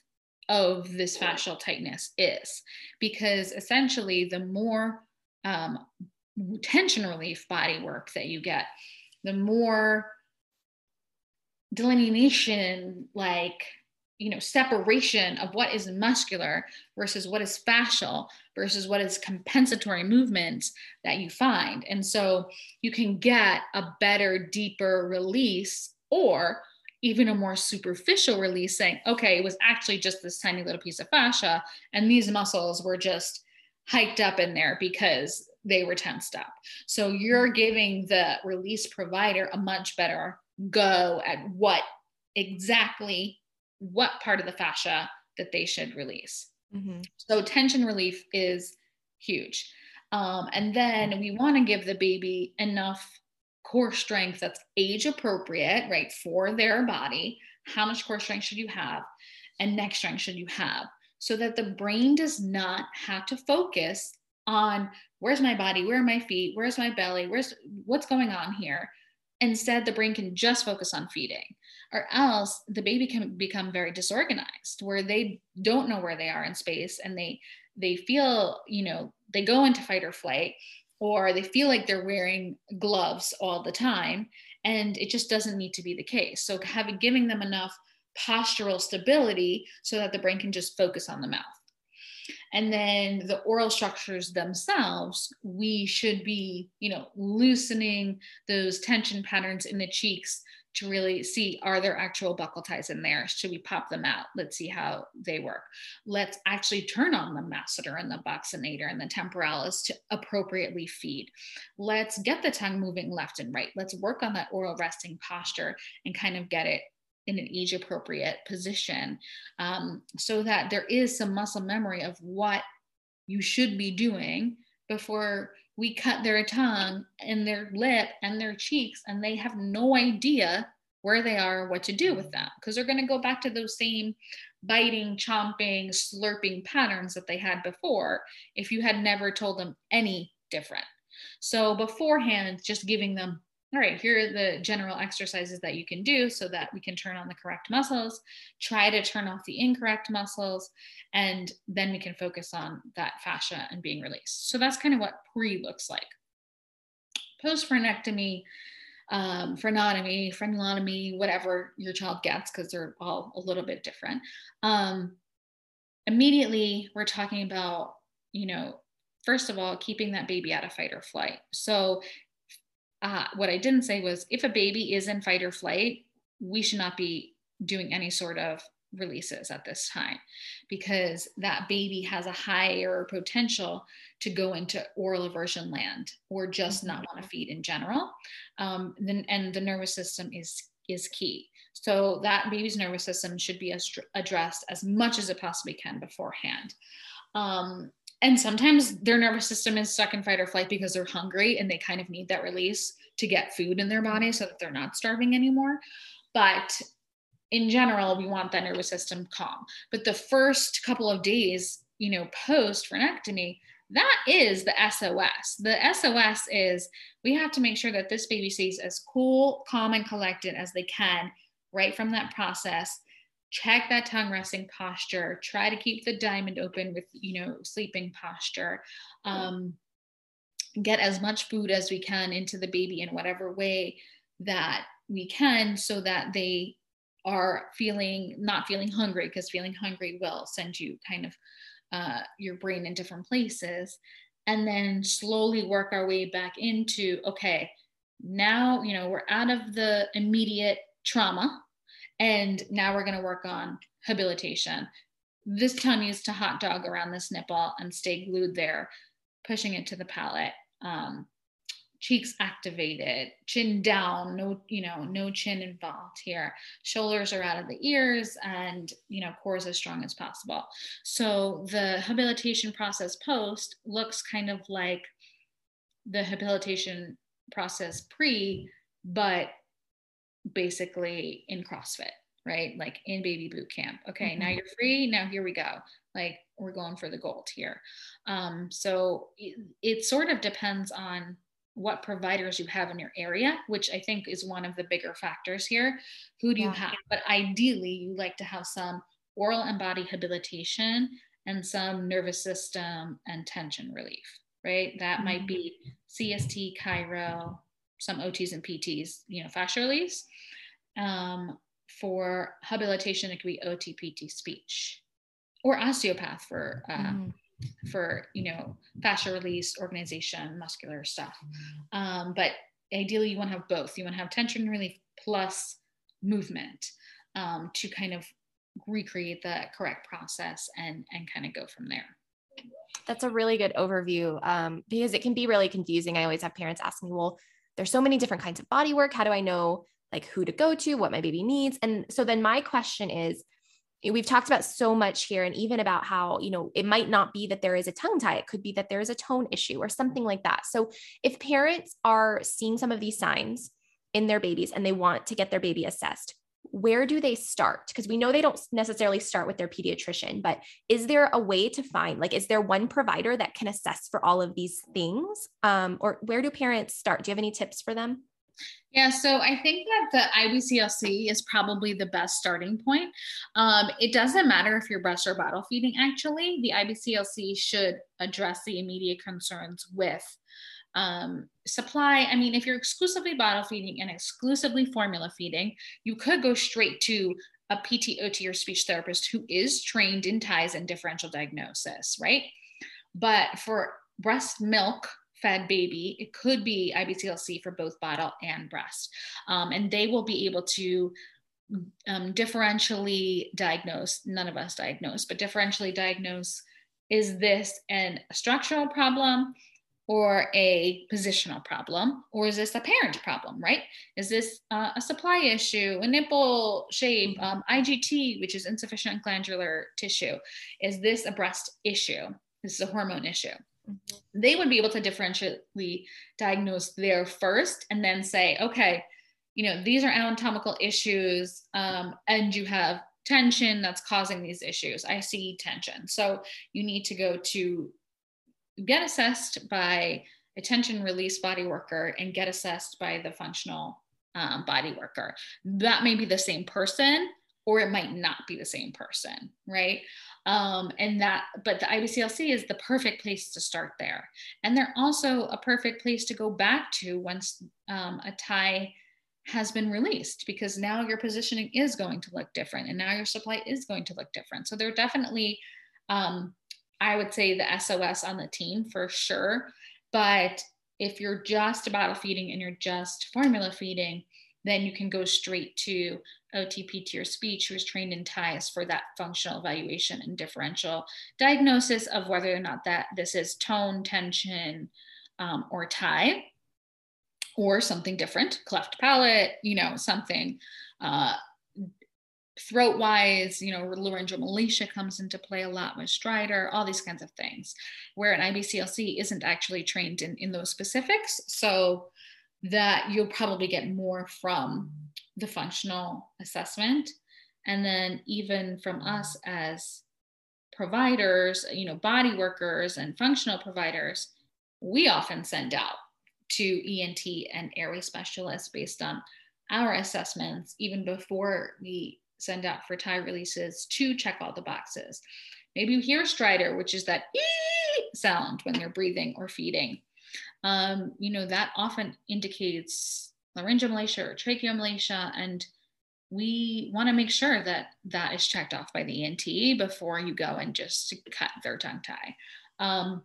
of this fascial tightness is. Because essentially, the more um, tension relief body work that you get, the more delineation, like, you know, separation of what is muscular versus what is fascial versus what is compensatory movements that you find. And so you can get a better, deeper release or even a more superficial release saying, okay, it was actually just this tiny little piece of fascia, and these muscles were just hiked up in there because they were tensed up. So you're giving the release provider a much better go at what exactly what part of the fascia that they should release. Mm-hmm. So tension relief is huge. Um, and then we want to give the baby enough core strength that's age appropriate, right, for their body. How much core strength should you have? And neck strength should you have? So that the brain does not have to focus on where's my body, where are my feet, where's my belly, where's what's going on here. Instead, the brain can just focus on feeding, or else the baby can become very disorganized where they don't know where they are in space and they they feel, you know, they go into fight or flight or they feel like they're wearing gloves all the time and it just doesn't need to be the case. So having giving them enough postural stability so that the brain can just focus on the mouth. And then the oral structures themselves we should be you know loosening those tension patterns in the cheeks to really see are there actual buccal ties in there? Should we pop them out? Let's see how they work. Let's actually turn on the masseter and the buccinator and the temporalis to appropriately feed. Let's get the tongue moving left and right. Let's work on that oral resting posture and kind of get it in an age appropriate position um, so that there is some muscle memory of what you should be doing before we cut their tongue and their lip and their cheeks, and they have no idea where they are, what to do with mm. them, because they're going to go back to those same biting, chomping, slurping patterns that they had before if you had never told them any different. So, beforehand, just giving them all right, here are the general exercises that you can do so that we can turn on the correct muscles, try to turn off the incorrect muscles, and then we can focus on that fascia and being released. So that's kind of what pre looks like. Post frenectomy, um, frenotomy, frenulotomy, whatever your child gets, because they're all a little bit different. Um, immediately, we're talking about, you know, first of all, keeping that baby out of fight or flight. So uh, what I didn't say was if a baby is in fight or flight, we should not be doing any sort of releases at this time because that baby has a higher potential to go into oral aversion land or just not want to feed in general. Um, then, and the nervous system is is key. So that baby's nervous system should be addressed as much as it possibly can beforehand. Um, and sometimes their nervous system is stuck in fight or flight because they're hungry and they kind of need that release to get food in their body so that they're not starving anymore but in general, we want that nervous system calm. But the first couple of days, you know, post frenectomy, that is the SOS. The SOS is we have to make sure that this baby stays as cool, calm, and collected as they can right from that process. Check that tongue resting posture. Try to keep the diamond open with, you know, sleeping posture. Um, get as much food as we can into the baby in whatever way that we can so that they are feeling not feeling hungry because feeling hungry will send you kind of uh, your brain in different places and then slowly work our way back into okay now you know we're out of the immediate trauma and now we're going to work on habilitation this tongue needs to hot dog around this nipple and stay glued there pushing it to the palate um, cheeks activated, chin down, no, you know, no chin involved here. Shoulders are out of the ears and, you know, core is as strong as possible. So the habilitation process post looks kind of like the habilitation process pre, but basically in CrossFit, right? Like in baby boot camp. Okay, mm-hmm. now you're free. Now here we go. Like we're going for the gold here. Um, so it, it sort of depends on what providers you have in your area, which I think is one of the bigger factors here. Who do yeah. you have? But ideally, you like to have some oral and body habilitation and some nervous system and tension relief, right? That mm-hmm. might be CST, chiro, some OTs and PTs, you know, fascia release. Um, for habilitation, it could be OT, PT, speech, or osteopath for uh, mm for you know fascia release organization muscular stuff. Um, but ideally you want to have both. You want to have tension relief plus movement um, to kind of recreate the correct process and and kind of go from there. That's a really good overview um, because it can be really confusing. I always have parents ask me well there's so many different kinds of body work. How do i know like who to go to what my baby needs? And so then my question is we've talked about so much here and even about how you know it might not be that there is a tongue tie. It could be that there is a tone issue or something like that. So if parents are seeing some of these signs in their babies and they want to get their baby assessed where do they start because we know they don't necessarily start with their pediatrician but is there a way to find like is there one provider that can assess for all of these things um, or where do parents start do you have any tips for them yeah, so I think that the IBCLC is probably the best starting point. Um, it doesn't matter if you're breast or bottle feeding, actually. The IBCLC should address the immediate concerns with um, supply. I mean, if you're exclusively bottle feeding and exclusively formula feeding, you could go straight to a PT, OT, or speech therapist who is trained in ties and differential diagnosis, right? But for breast milk, fed baby, it could be IBCLC for both bottle and breast. Um, and they will be able to um, differentially diagnose, none of us diagnose, but differentially diagnose is this an, structural problem or a positional problem? Or is this a parent problem, right? Is this uh, a supply issue, a nipple shape, mm-hmm. um, IGT, which is insufficient glandular tissue? Is this a breast issue? This is a hormone issue. Mm-hmm. They would be able to differentially diagnose there first and then say, okay, you know, these are anatomical issues, um, and you have tension that's causing these issues. I see tension. So you need to go to get assessed by a tension release body worker and get assessed by the functional um, body worker. That may be the same person, or it might not be the same person, right? Um, and that, but the IBCLC is the perfect place to start there. And they're also a perfect place to go back to once um, a tie has been released because now your positioning is going to look different and now your supply is going to look different. So they're definitely, um, I would say, the SOS on the team for sure. But if you're just bottle feeding and you're just formula feeding, then you can go straight to OTP to your speech who is trained in ties for that functional evaluation and differential diagnosis of whether or not that this is tone, tension, um, or tie, or something different, cleft palate, you know, something uh, throat wise, you know, laryngeal laryngomalacia comes into play a lot with stridor, all these kinds of things, where an IBCLC isn't actually trained in, in those specifics. So that you'll probably get more from the functional assessment And then even from us as providers, you know, body workers and functional providers, we often send out to ENT and airway specialists based on our assessments, even before we send out for tie releases to check all the boxes. Maybe you hear stridor, which is that sound when they're breathing or feeding. Um, you know, that often indicates laryngomalacia or tracheomalacia. And we want to make sure that that is checked off by the ENT before you go and just cut their tongue tie. Um,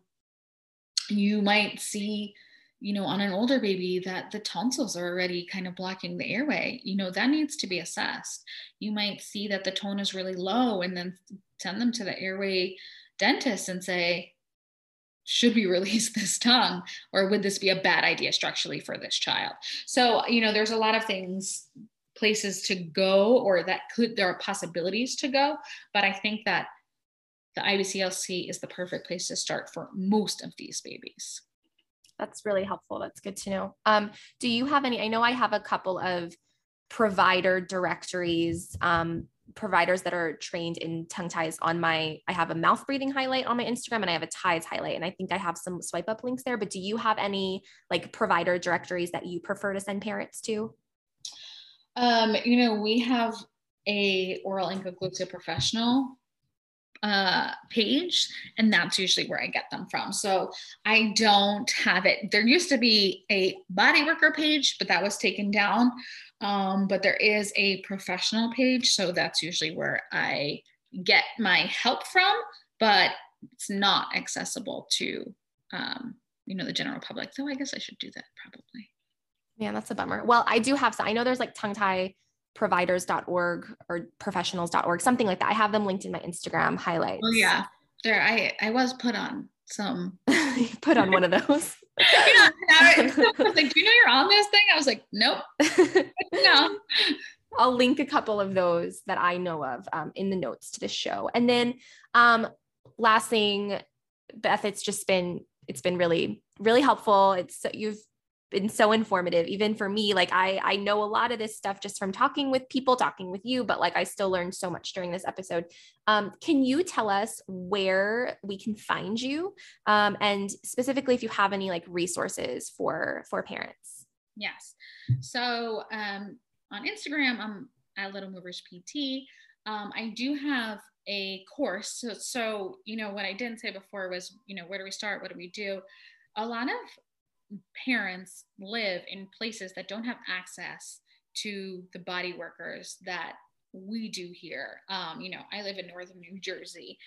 you might see you know, on an older baby that the tonsils are already kind of blocking the airway, you know, that needs to be assessed. You might see that the tone is really low and then send them to the airway dentist and say, should we release this tongue or would this be a bad idea structurally for this child? So, you know, there's a lot of things places to go or that could there are possibilities to go but i think that the ibclc is the perfect place to start for most of these babies that's really helpful. That's good to know. Um, do you have any? I know I have a couple of provider directories, um, providers that are trained in tongue ties on my. I have a mouth breathing highlight on my Instagram, and I have a ties highlight, and I think I have some swipe up links there. But do you have any like provider directories that you prefer to send parents to? Um, you know, we have a oral inconclusive professional uh, page, and that's usually where I get them from. So I don't have it. There used to be a body worker page, but that was taken down. Um, but there is a professional page, so that's usually where I get my help from, but it's not accessible to um, you know the general public. Though I guess I should do that probably. Yeah, that's a bummer. Well, I do have some. I know there's like tongue tie providers.org or professionals.org, something like that. I have them linked in my Instagram highlights. Oh yeah. There I I was put on some put on one of those. yeah, I was like, do you know you're on this thing? I was like, nope. no. I'll link a couple of those that I know of um, in the notes to the show. And then um, last thing, Beth, it's just been it's been really really helpful. It's you've been so informative even for me like i i know a lot of this stuff just from talking with people talking with you but like i still learned so much during this episode. Um, can you tell us where we can find you? Um, and specifically if you have any like resources for for parents? Yes. So um, on instagram i'm at little movers pt um, i do have a course. So, so you know what i didn't say before was you know where do we start? What do we do? A lot of parents live in places that don't have access to the body workers that we do here. Um, you know, I live in northern New Jersey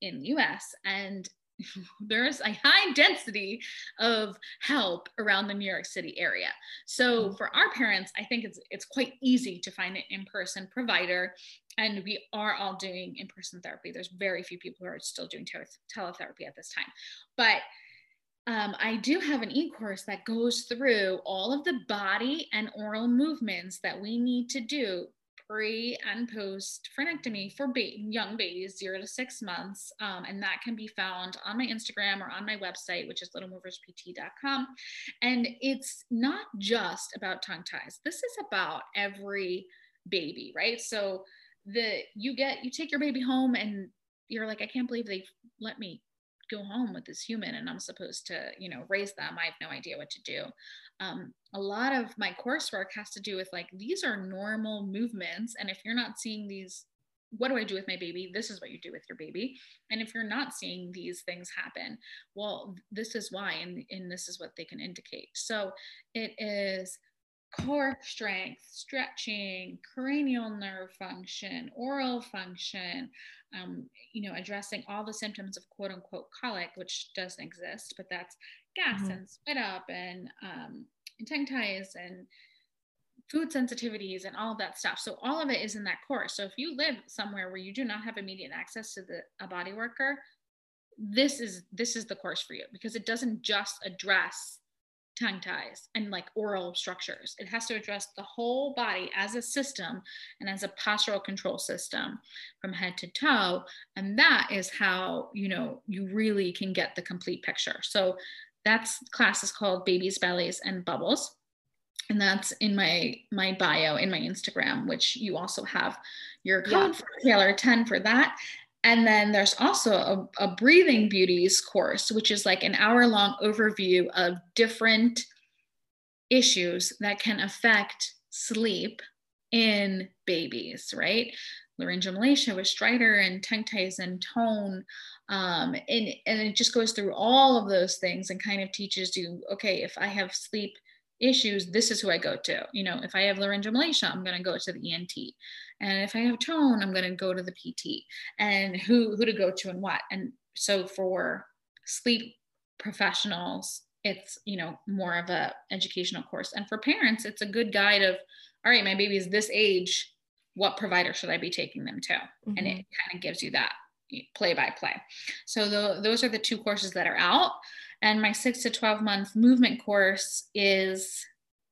in the US, and there's a high density of help around the New York City area. So mm-hmm. for our parents, I think it's it's quite easy to find an in-person provider and we are all doing in-person therapy. There's very few people who are still doing tele- teletherapy at this time. But um, I do have an e course that goes through all of the body and oral movements that we need to do pre and post frenectomy for ba- young babies, zero to six months. Um, and that can be found on my Instagram or on my website, which is littlemoverspt.com. And it's not just about tongue ties, this is about every baby, right? So the you get you take your baby home and you're like, I can't believe they let me go home with this human and I'm supposed to, you know, raise them. I have no idea what to do. Um, a lot of my coursework has to do with like, these are normal movements. And if you're not seeing these, what do I do with my baby? This is what you do with your baby. And if you're not seeing these things happen, well, this is why, and, and this is what they can indicate. So it is core strength, stretching, cranial nerve function, oral function, um, you know, addressing all the symptoms of quote unquote colic, which doesn't exist, but that's gas mm-hmm. and spit up and, um, and tongue ties and food sensitivities and all of that stuff. So all of it is in that course. So if you live somewhere where you do not have immediate access to the a body worker, this is this is the course for you because it doesn't just address tongue ties and like oral structures. It has to address the whole body as a system and as a postural control system from head to toe. And that is how, you know, you really can get the complete picture. So that's class is called Babies, Bellies, and Bubbles. and that's in my my bio in my Instagram, which you also have your code yeah. for Taylor 10 for that. And then there's also a, a breathing beauties course, which is like an hour long overview of different issues that can affect sleep in babies, right? Laryngomalacia with stridor and tongue and tone. Um, and, and it just goes through all of those things and kind of teaches you, okay, if I have sleep issues, this is who I go to. You know, if I have laryngomalacia, I'm going to go to the ENT. And if I have tone, I'm going to go to the PT and who, who to go to and what. And so for sleep professionals, it's, you know, more of a educational course. And for parents, it's a good guide of, all right, my baby is this age. What provider should I be taking them to? Mm-hmm. And it kind of gives you that play by play. So the, those are the two courses that are out. And my six to 12 month movement course is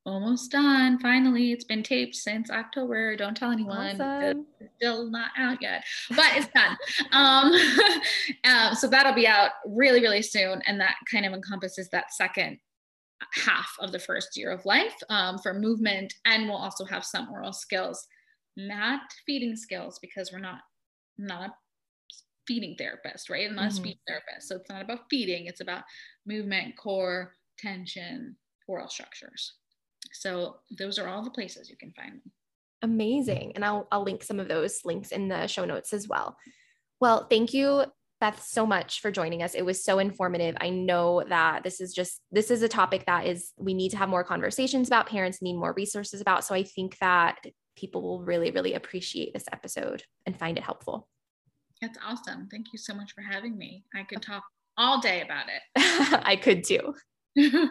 almost done. Finally, it's been taped since October. Don't tell anyone. Awesome. It's still not out yet, but it's done. um, um, so that'll be out really, really soon. And that kind of encompasses that second half of the first year of life um, for movement. And we'll also have some oral skills, not feeding skills, because we're not not feeding therapist, right? I'm not mm-hmm. a speech therapist. So it's not about feeding, it's about movement, core, tension, oral structures. So those are all the places you can find them. Amazing. And I'll, I'll link some of those links in the show notes as well. Well, thank you, Beth, so much for joining us. It was so informative. I know that this is just, this is a topic that is, we need to have more conversations about, parents need more resources about. So I think that people will really, really appreciate this episode and find it helpful. That's awesome. Thank you so much for having me. I could talk all day about it. I could too.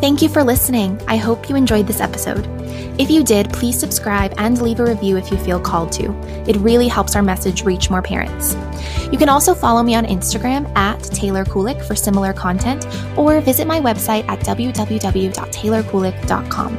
Thank you for listening. I hope you enjoyed this episode. If you did, please subscribe and leave a review if you feel called to. It really helps our message reach more parents. You can also follow me on Instagram at Taylor Kulik for similar content or visit my website at www.taylorkulik.com.